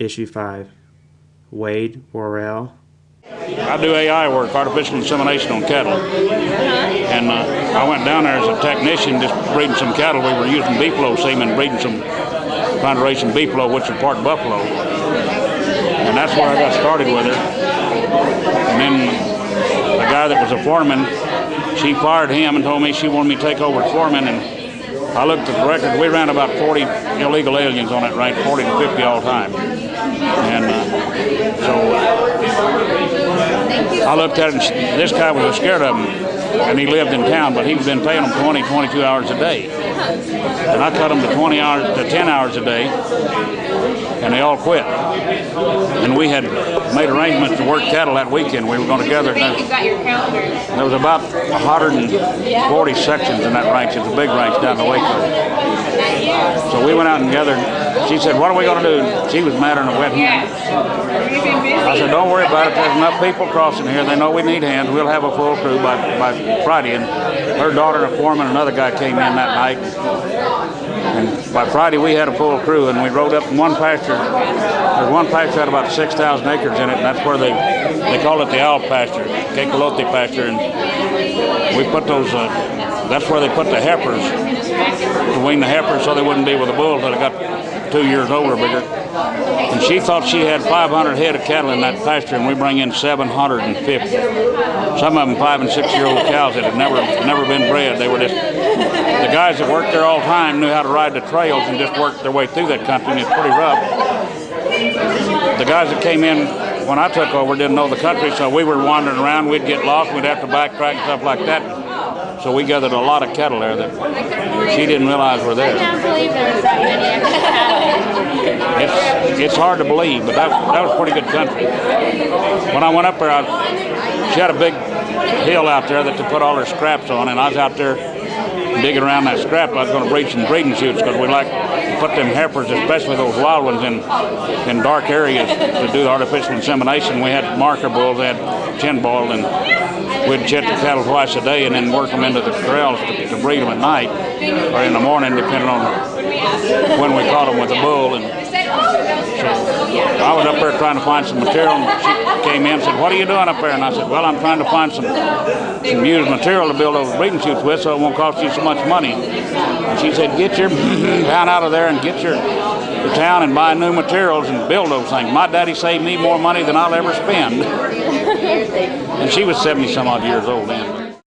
Issue 5. Wade Worrell. I do AI work, artificial insemination on cattle. And uh, I went down there as a technician just breeding some cattle. We were using beefalo semen, breeding some, trying to raise some beefalo, which is part buffalo. And that's where I got started with her. And then the guy that was a foreman, she fired him and told me she wanted me to take over as foreman. And I looked at the record. We ran about 40 illegal aliens on that ranch, 40 to 50 all time. And uh, so I looked at it, and she, this guy was scared of him, and he lived in town, but he'd been paying them 20, 22 hours a day. And I cut them to 20 hours, to 10 hours a day, and they all quit. And we had made arrangements to work cattle that weekend. We were going together. I think you've got your calendar. There was about 140 sections in that ranch. It's a big ranch down the Waco. So we went out and gathered. She said, "What are we going to do?" She was madder than a wet busy. I said, "Don't worry about it. There's enough people crossing here. They know we need hands. We'll have a full crew by, by Friday." And her daughter, and a foreman, another guy came in that night. And by Friday, we had a full crew, and we rode up in one pasture. One pasture had about 6,000 acres in it, and that's where they they call it the owl pasture, Tecolote pasture, and we put those. Uh, that's where they put the heifers to wean the heifers so they wouldn't be with the bulls until they got two years old or bigger. And she thought she had 500 head of cattle in that pasture, and we bring in 750. Some of them five and six year old cows that had never never been bred. They were just the guys that worked there all the time knew how to ride the trails and just worked their way through that country, and it's pretty rough. The guys that came in when I took over didn't know the country, so we were wandering around. We'd get lost. We'd have to backtrack and stuff like that. So we gathered a lot of cattle there that she didn't realize were I there. can't believe there was that many. It's it's hard to believe, but that that was pretty good country. When I went up there, I, she had a big hill out there that to put all her scraps on, and I was out there digging around that scrap. I was going to breed some breeding chutes because we like put them heifers, especially those wild ones, in in dark areas to do the artificial insemination. We had marker bulls, they had chin ball, and we'd check the cattle twice a day, and then work them into the corrals to, to breed them at night or in the morning, depending on when we caught them with a bull. And I was up there trying to find some material, and she came in and said, "What are you doing up there?" And I said, "Well, I'm trying to find some some used material to build those breeding chutes with, so it won't cost you so much money." And she said, "Get your town out of there and get your your town and buy new materials and build those things. My daddy saved me more money than I'll ever spend." and she was 70 some odd years old then.